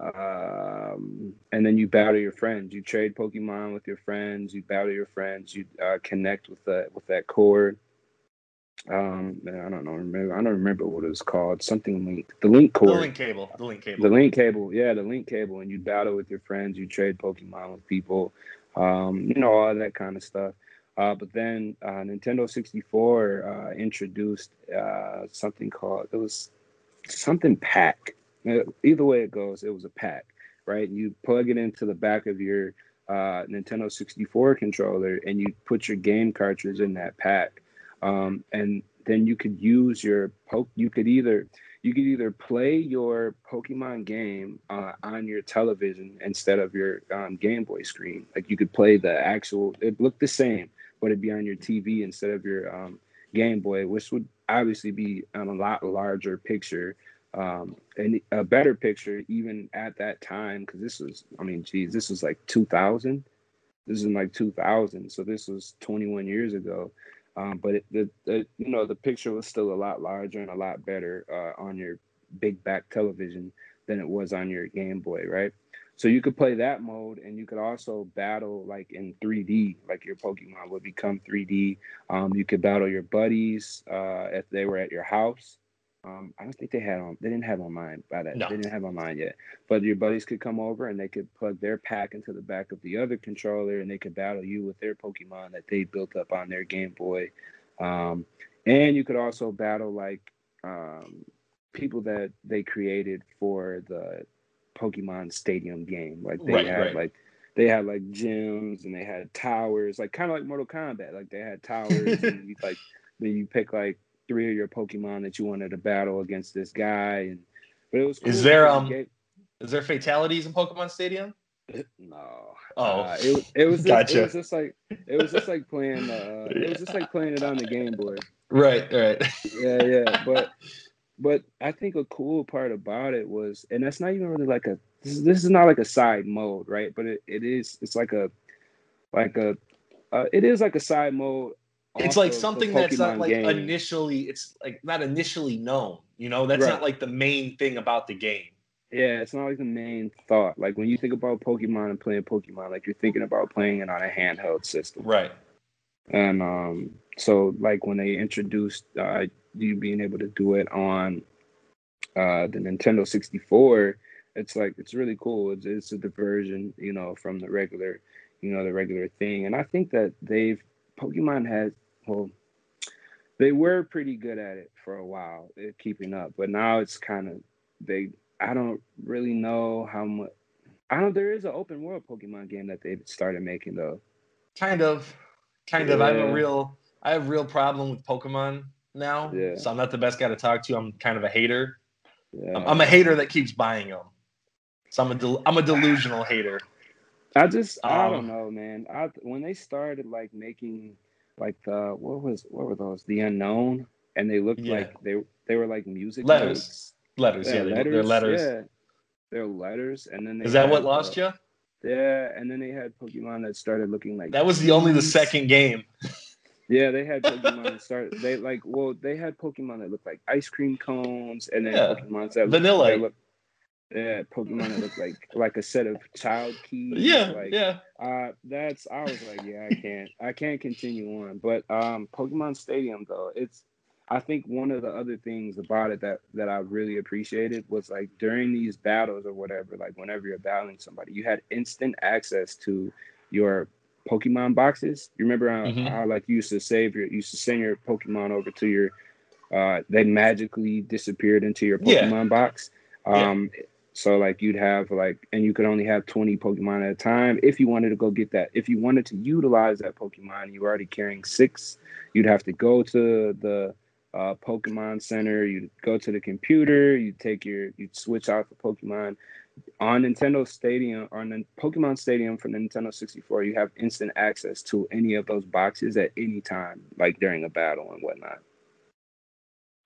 um, and then you battle your friends. You trade Pokemon with your friends. You battle your friends. You uh, connect with that with that cord. Um, I don't know. Remember, I don't remember what it was called. Something link. The link cord. The link cable. The link cable. The link cable. Yeah, the link cable. And you battle with your friends. You trade Pokemon with people. Um, you know all that kind of stuff. Uh, but then uh, Nintendo 64 uh, introduced uh, something called it was something pack Either way it goes, it was a pack, right? You plug it into the back of your uh, Nintendo 64 controller and you put your game cartridge in that pack. Um, and then you could use your poke. You could either you could either play your Pokemon game uh, on your television instead of your um, Game Boy screen. Like you could play the actual. It looked the same, but it'd be on your TV instead of your um, Game Boy, which would obviously be on a lot larger picture um, and a better picture even at that time because this was i mean geez this was like 2000 this is like 2000 so this was 21 years ago. Um, but it, the, the, you know the picture was still a lot larger and a lot better uh, on your big back television than it was on your game boy right? So you could play that mode and you could also battle like in 3d like your pokemon would become 3d um, you could battle your buddies uh, if they were at your house um, I don't think they had on. They didn't have online by that. No. They didn't have online yet. But your buddies could come over and they could plug their pack into the back of the other controller, and they could battle you with their Pokemon that they built up on their Game Boy. Um, and you could also battle like um, people that they created for the Pokemon Stadium game. Like they right, had right. like they had like gyms and they had towers, like kind of like Mortal Kombat. Like they had towers and you like then you pick like three of your Pokemon that you wanted to battle against this guy, and but it was. Cool is there um? Gave... Is there fatalities in Pokemon Stadium? No. Oh, uh, it, it was. Just, gotcha. It was just like it was just like playing. Uh, it was just like playing it on the Game Boy. Right. Right. Yeah. Yeah. But but I think a cool part about it was, and that's not even really like a. This is, this is not like a side mode, right? But it, it is. It's like a, like a. Uh, it is like a side mode it's like something that's not like game. initially it's like not initially known you know? That's right. not like the main thing about the game. Yeah it's not like the main thought. Like when you think about pokemon and playing pokemon like you're thinking about playing it on a handheld system. Right. And um so like when they introduced uh you being able to do it on uh the nintendo 64 it's like it's really cool. It's, it's a diversion you know from the regular you know the regular thing. And i think that they've pokemon has well, they were pretty good at it for a while, eh, keeping up, but now it's kind of they. I don't really know how much. I don't. There is an open world Pokemon game that they've started making though. Kind of, kind yeah. of. I have a real, I have real problem with Pokemon now. Yeah. So I'm not the best guy to talk to. I'm kind of a hater. Yeah. I'm, I'm a hater that keeps buying them. So I'm a, del- I'm a delusional hater. I just, um, I don't um, know, man. I when they started like making like the what was what were those? The unknown, and they looked yeah. like they they were like music letters. Notes. Letters, yeah, yeah letters, they're letters. Yeah, they're letters, and then is that what lost you? Yeah, and then they had Pokemon that started looking like that was the only the second game. Yeah, they had Pokemon that started. They like well, they had Pokemon that looked like ice cream cones, and then yeah. Pokemon that vanilla. Looked, yeah, Pokemon that looked like like a set of child keys. Yeah, like, yeah. Uh, that's I was like, yeah, I can't, I can't continue on. But um, Pokemon Stadium though, it's I think one of the other things about it that that I really appreciated was like during these battles or whatever, like whenever you're battling somebody, you had instant access to your Pokemon boxes. You remember how, mm-hmm. how like you used to save your, used to send your Pokemon over to your uh, they magically disappeared into your Yeah. Pokemon box. Um, So like you'd have like, and you could only have 20 Pokemon at a time. If you wanted to go get that, if you wanted to utilize that Pokemon, you were already carrying six. You'd have to go to the uh, Pokemon Center. You'd go to the computer. You'd take your, you'd switch out the Pokemon on Nintendo Stadium on the Pokemon Stadium for Nintendo 64. You have instant access to any of those boxes at any time, like during a battle and whatnot.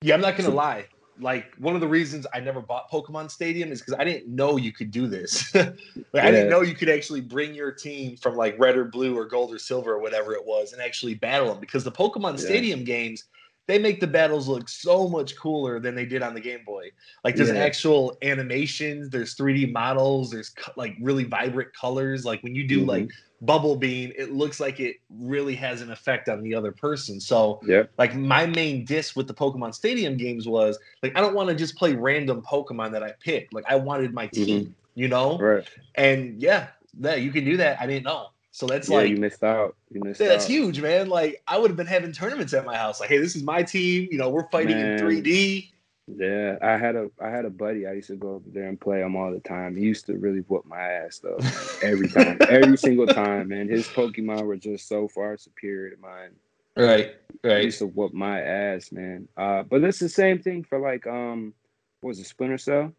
Yeah, I'm not gonna So- lie. Like one of the reasons I never bought Pokemon Stadium is because I didn't know you could do this. like I didn't know you could actually bring your team from like red or blue or gold or silver or whatever it was and actually battle them. Because the Pokemon Yeah. Stadium games, they make the battles look so much cooler than they did on the Game Boy. Like there's Yeah. actual animations, there's 3D models, there's co- like really vibrant colors. Like when you do Mhm. like Bubble Beam, it looks like it really has an effect on the other person. So Yep. like my main diss with the Pokemon Stadium games was like I don't want to just play random Pokemon that I pick. Like I wanted my team, you know? Mm-hmm. Right. And yeah, that you can do that. I didn't know. So that's yeah, like you missed out. You missed yeah, that's out. huge, man. Like I would have been having tournaments at my house. Like, hey, this is my team. You know, we're fighting Man. in 3D. Yeah, I had a I had a buddy. I used to go over there and play him all the time. He used to really whoop my ass though, every time, every single time. Man, his Pokemon were just so far superior to mine. Right, He right. used to whoop my ass, man. Uh, but it's the same thing for like um, what was it Splinter Cell?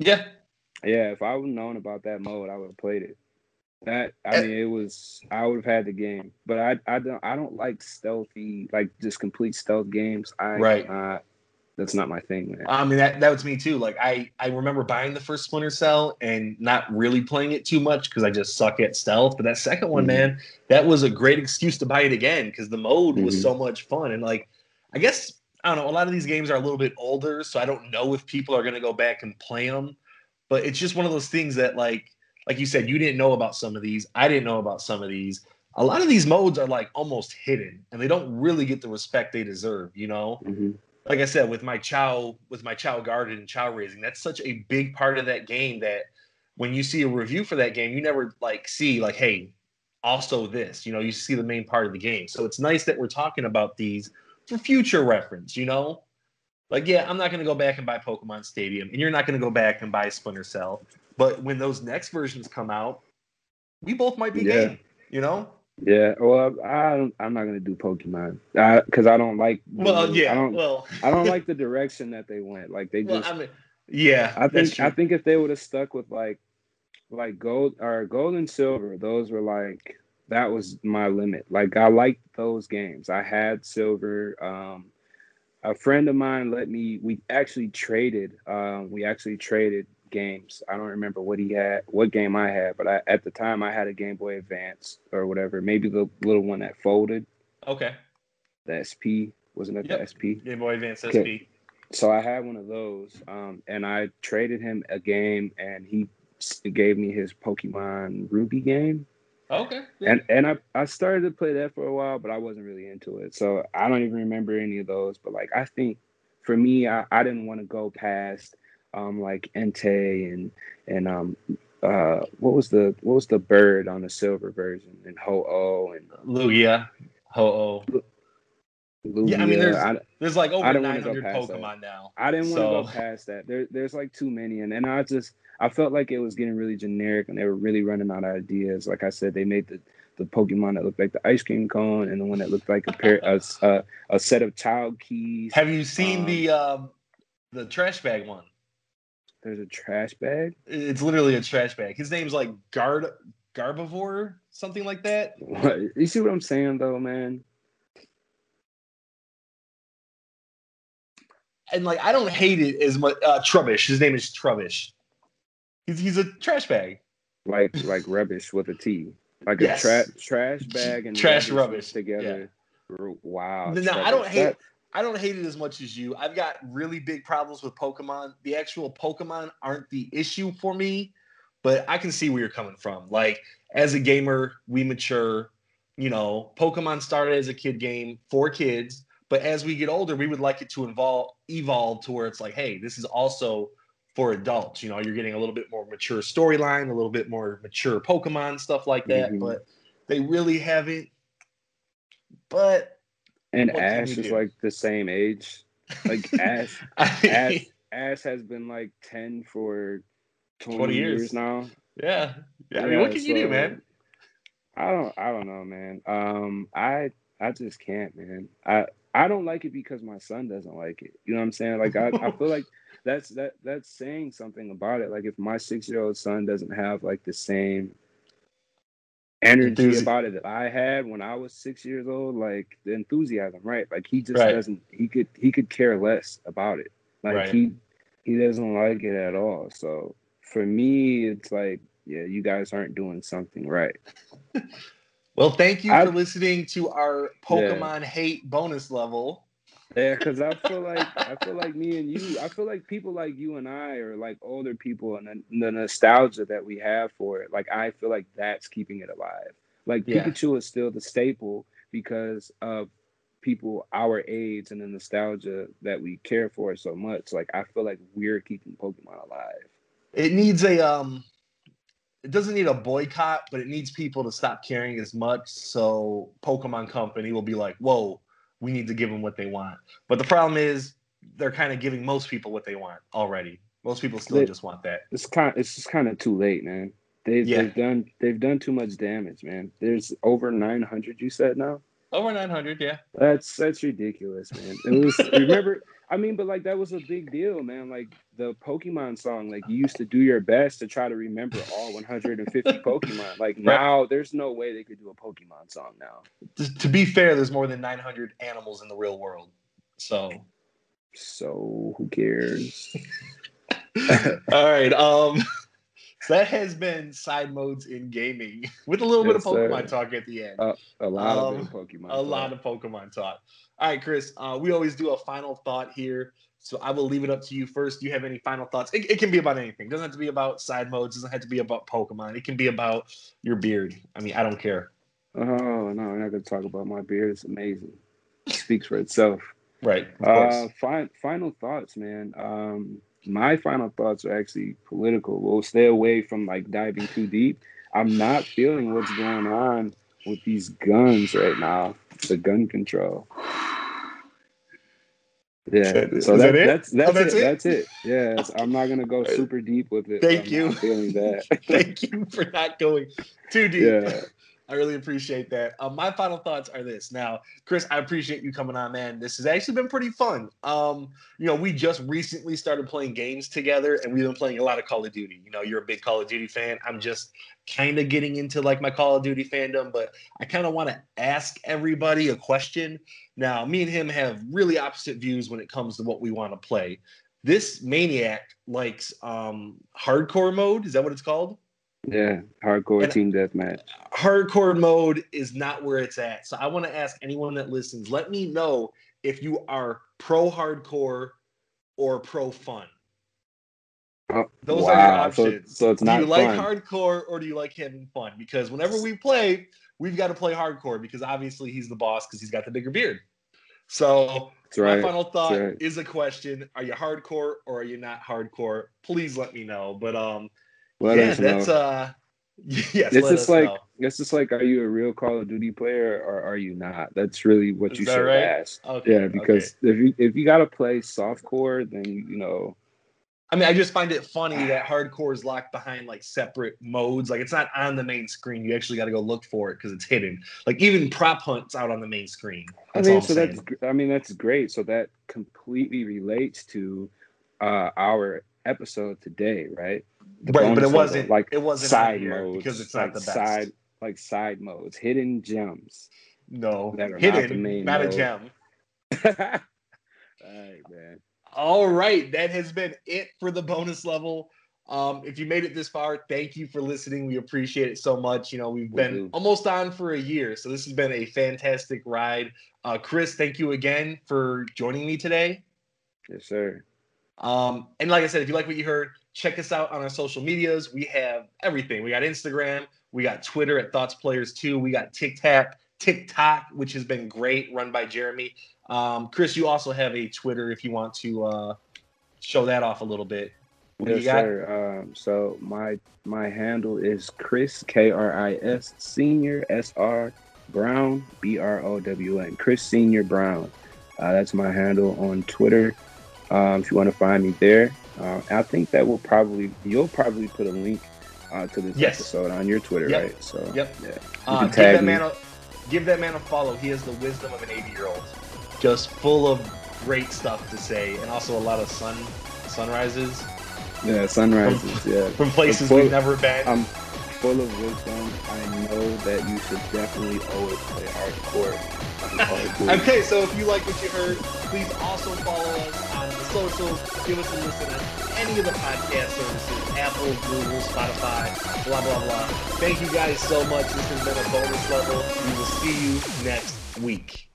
Yeah, Yeah, if I would have known about that mode, I would have played it. That I Eh. mean, it was I would have had the game, but I I don't I don't like stealthy like just complete stealth games. I Right. uh, that's not my thing, man. I mean that that was me too. Like I I remember buying the first Splinter Cell and not really playing it too much because I just suck at stealth. But that second one, Mhm. man, that was a great excuse to buy it again because the mode was Mhm. so much fun. And like, I guess I don't know. A lot of these games are a little bit older, so I don't know if people are gonna go back and play them. But it's just one of those things that like like you said, you didn't know about some of these. I didn't know about some of these. A lot of these modes are like almost hidden, and they don't really get the respect they deserve. You know hmm like I said, with my Chao, with my Chao garden and Chao raising, that's such a big part of that game that when you see a review for that game, you never like see like, hey, also this, you know, you see the main part of the game. So it's nice that we're talking about these for future reference, you know? Like, yeah, I'm not gonna go back and buy Pokemon Stadium, and you're not gonna go back and buy Splinter Cell. But when those next versions come out, we both might be Yeah. game, you know? Yeah, well, I I'm not gonna do Pokemon because I don't like. the- Well, yeah, I don't. well, I don't like the direction that they went. Like they well, just. I mean, yeah, I think. I think if they would have stuck with like, like gold or gold and silver, those were like that was my limit. Like I liked those games. I had silver. Um, a friend of mine let me. We actually traded. Um, we actually traded games. I don't remember what he had, what game I had, but I, at the time I had a Game Boy Advance or whatever. Maybe the little one that folded. Okay. the SP wasn't it Yep. the SP? Game Boy Advance SP. So I had one of those, um, and I traded him a game, and he gave me his Pokemon Ruby game, Okay. yeah. and and I I started to play that for a while, but I wasn't really into it, so I don't even remember any of those. But like I think for me, I, I didn't want to go past um like Entei and and um uh what was the what was the bird on the silver version and Ho Oh and Lugia, Ho-Oh. Lugia. Yeah, I mean, there's- I, There's like over I didn't wanna go 900 past that. Pokemon now. I didn't want to So- go past that. There, there's like too many, and and I just I felt like it was getting really generic, and they were really running out of ideas. Like I said, they made the the Pokemon that looked like the ice cream cone, and the one that looked like a pair a, a, a set of child keys. Have you seen Um, the um, the trash bag one? There's a trash bag. It's literally a trash bag. His name's like Gard Garbivore, something like that. What, you see what I'm saying, though, man? And like I don't hate it as much. Uh, Trubbish. His name is Trubbish. He's he's a trash bag. Like like rubbish with a T, like Yes. a tra- trash bag and Trash rubbish rubbish, together. Wow. Now, I don't hate- That- I don't hate it as much as you. I've got really big problems with Pokemon. The actual Pokemon aren't the issue for me, but I can see where you're coming from. Like as a gamer, we mature. You know, Pokemon started as a kid game for kids, but as we get older, we would like it to evolve evolve to where it's like, hey, this is also for adults. You know, you're getting a little bit more mature storyline, a little bit more mature Pokemon stuff like that. Mhm. But they really haven't. But And What Ash is like the same age Like Ash, Ash, Ash has been like ten for twenty, 20 years. years. now. Yeah. yeah. I mean, what can so, you do, man? I don't. I don't know, man. Um, I I just can't, man. I I don't like it because my son doesn't like it. You know what I'm saying? Like I, I feel like that's that that's saying something about it. Like if my six year old son doesn't have like the same energy about it that I had when I was six years old, like the enthusiasm, right? Like he just right. doesn't he could he could care less about it. Like right. he he doesn't like it at all. So for me, it's like, yeah, you guys aren't doing something right. well, thank you I, for listening to our Pokemon yeah. hate bonus level. Yeah, because I feel like I feel like me and you, I feel like people like you and I are like older people, and the, the nostalgia that we have for it, like I feel like that's keeping it alive. Like yeah. Pikachu is still the staple because of people our age and the nostalgia that we care for so much. Like I feel like we're keeping Pokemon alive. It needs a um it doesn't need a boycott, but it needs people to stop caring as much. So Pokemon Company will be like, whoa, we need to give them what they want. But the problem is they're kind of giving most people what they want already. Most people still they, just want that. It's kind of, it's just kind of too late, man. They've, yeah. they've done they've done too much damage, man. There's over 900 you said now? Over 900, yeah. That's that's ridiculous, man. It was remember I mean, but like that was a big deal, man. Like the Pokemon song, like you used to do your best to try to remember all 150 Pokemon. Like now, there's no way they could do a Pokemon song now. To be fair, there's more than 900 animals in the real world, so. So who cares? all right. Um. So that has been side modes in gaming with a little yes, bit of Pokemon sir. talk at the end. Uh, a lot um, of Pokemon. A talk. lot of Pokemon talk. All right, Chris. Uh, we always do a final thought here, so I will leave it up to you first. Do you have any final thoughts? It, it can be about anything. It doesn't have to be about side modes. It doesn't have to be about Pokemon. It can be about your beard. I mean, I don't care. Oh no, I'm not gonna talk about my beard. It's amazing. It speaks for itself. Right. Uh, fi- final thoughts, man. Um, my final thoughts are actually political. We'll stay away from like diving too deep. I'm not feeling what's going on with these guns right now. The gun control. Yeah, so that, that that's that's, oh, that's it. it. That's it. Yes, I'm not gonna go super deep with it. Thank you. feeling that. Thank you for not going too deep. Yeah. I really appreciate that. Um, my final thoughts are this. Now, Chris, I appreciate you coming on, man. This has actually been pretty fun. Um, you know, we just recently started playing games together, and we've been playing a lot of Call of Duty. You know, you're a big Call of Duty fan. I'm just kind of getting into like my Call of Duty fandom, but I kind of want to ask everybody a question. Now, me and him have really opposite views when it comes to what we want to play. This maniac likes um, hardcore mode. Is that what it's called? Yeah, hardcore and team deathmatch. Hardcore mode is not where it's at. So I want to ask anyone that listens, let me know if you are pro hardcore or pro fun. Oh, Those wow. are your options. So, so it's not. Do you like hardcore or do you like having fun? Because whenever we play, we've got to play hardcore because obviously he's the boss because he's got the bigger beard. So right. my final thought right. is a question: Are you hardcore or are you not hardcore? Please let me know. But um, let yeah, that's uh yes, it's just like know. it's just like are you a real Call of Duty player or are you not? That's really what Is you should right? ask. Okay, yeah, because okay. if you if you gotta play softcore, then you know I mean, I just find it funny that hardcore is locked behind like separate modes. Like it's not on the main screen. You actually got to go look for it because it's hidden. Like even prop hunts out on the main screen. That's I mean, so saying. that's I mean that's great. So that completely relates to uh, our episode today, right? The right, but it wasn't like it wasn't side modes because it's not like the best. Side like side modes, hidden gems. No, that are hidden, not, the main not a gem. All right, man. All right, that has been it for the bonus level. Um, if you made it this far, thank you for listening. We appreciate it so much. You know, we've we been do. almost on for a year, so this has been a fantastic ride. Uh, Chris, thank you again for joining me today. Yes, sir. Um, and like I said, if you like what you heard, check us out on our social medias. We have everything. We got Instagram, we got Twitter at Thoughts Players 2, we got TikTok, TikTok, which has been great, run by Jeremy. Um, Chris, you also have a Twitter if you want to uh, show that off a little bit. What yes, sir. Um, so my my handle is Chris K R I S Senior S R Brown B R O W N Chris Senior Brown. Uh, that's my handle on Twitter. Um, if you want to find me there, uh, I think that will probably you'll probably put a link uh, to this Yes. episode on your Twitter, Yep. right? So Yep. yeah, Uh, give that me. man a give that man a follow. He has the wisdom of an 80 year old, just full of great stuff to say, and also a lot of sun sunrises Yeah, sunrises. yeah, from places full- we've never been. I'm full of wisdom. I know that you should definitely always play hardcore. on Call of Duty. Okay, so if you like what you heard, please also follow us socials. Give us a listen on any of the podcast services Apple, Google, Spotify, blah, blah, blah. Thank you guys so much. This has been a bonus level. We will see you next week.